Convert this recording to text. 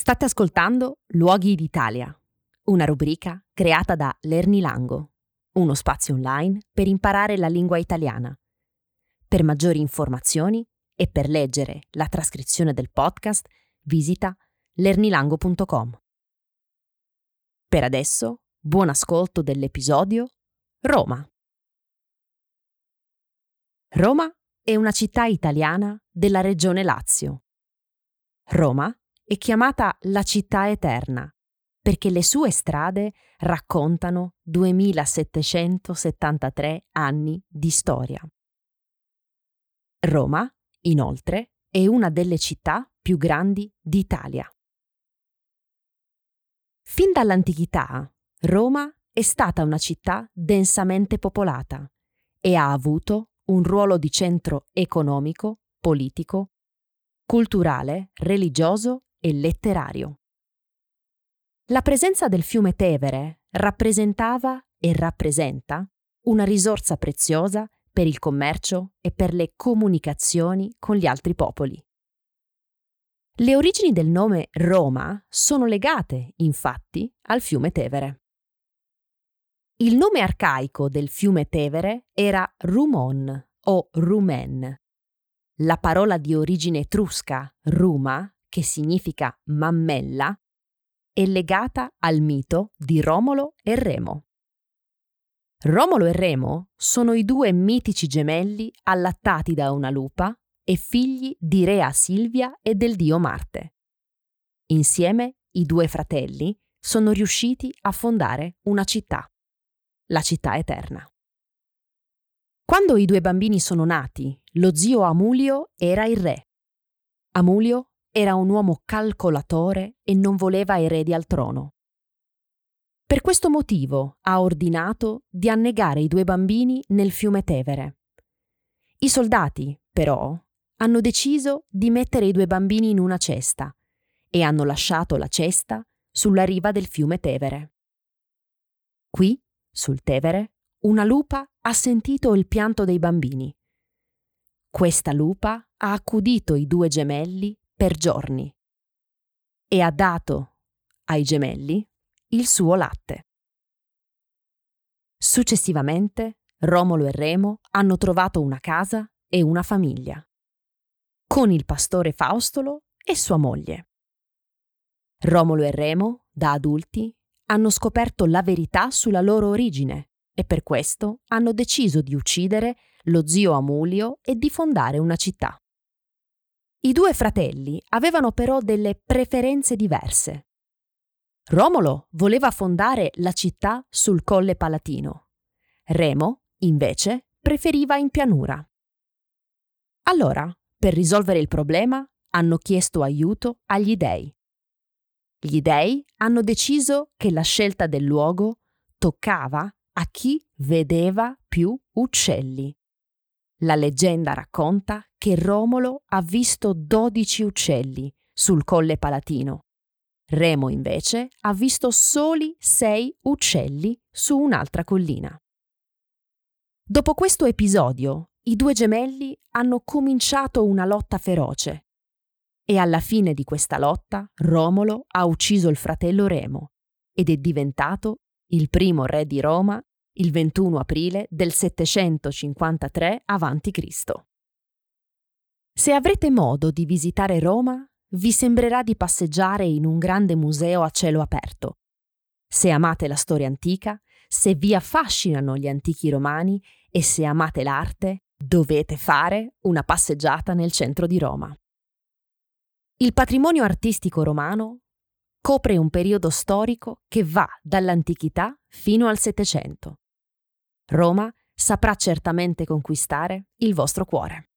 State ascoltando Luoghi d'Italia, una rubrica creata da Lernilango, uno spazio online per imparare la lingua italiana. Per maggiori informazioni e per leggere la trascrizione del podcast, visita lernilango.com. Per adesso, buon ascolto dell'episodio Roma. Roma è una città italiana della regione Lazio. Roma è chiamata la città eterna perché le sue strade raccontano 2773 anni di storia. Roma, inoltre, è una delle città più grandi d'Italia. Fin dall'antichità, Roma è stata una città densamente popolata e ha avuto un ruolo di centro economico, politico, culturale, religioso e letterario. La presenza del fiume Tevere rappresentava e rappresenta una risorsa preziosa per il commercio e per le comunicazioni con gli altri popoli. Le origini del nome Roma sono legate, infatti, al fiume Tevere. Il nome arcaico del fiume Tevere era Rumon o Rumen. La parola di origine etrusca, Ruma, che significa mammella, è legata al mito di Romolo e Remo. Romolo e Remo sono i due mitici gemelli allattati da una lupa e figli di Rea Silvia e del dio Marte. Insieme i due fratelli sono riusciti a fondare una città, la città eterna. Quando i due bambini sono nati, lo zio Amulio era il re. Amulio era un uomo calcolatore e non voleva eredi al trono. Per questo motivo ha ordinato di annegare i due bambini nel fiume Tevere. I soldati, però, hanno deciso di mettere i due bambini in una cesta e hanno lasciato la cesta sulla riva del fiume Tevere. Qui, sul Tevere, una lupa ha sentito il pianto dei bambini. Questa lupa ha accudito i due gemelli per giorni e ha dato ai gemelli il suo latte. Successivamente Romolo e Remo hanno trovato una casa e una famiglia, con il pastore Faustolo e sua moglie. Romolo e Remo, da adulti, hanno scoperto la verità sulla loro origine e per questo hanno deciso di uccidere lo zio Amulio e di fondare una città. I due fratelli avevano però delle preferenze diverse. Romolo voleva fondare la città sul colle palatino. Remo, invece, preferiva in pianura. Allora, per risolvere il problema, hanno chiesto aiuto agli dei. Gli dei hanno deciso che la scelta del luogo toccava a chi vedeva più uccelli. La leggenda racconta che Romolo ha visto dodici uccelli sul colle palatino. Remo invece ha visto soli sei uccelli su un'altra collina. Dopo questo episodio, i due gemelli hanno cominciato una lotta feroce. E alla fine di questa lotta Romolo ha ucciso il fratello Remo ed è diventato il primo re di Roma il 21 aprile del 753 a.C. Se avrete modo di visitare Roma, vi sembrerà di passeggiare in un grande museo a cielo aperto. Se amate la storia antica, se vi affascinano gli antichi romani e se amate l'arte, dovete fare una passeggiata nel centro di Roma. Il patrimonio artistico romano copre un periodo storico che va dall'antichità fino al Settecento. Roma saprà certamente conquistare il vostro cuore.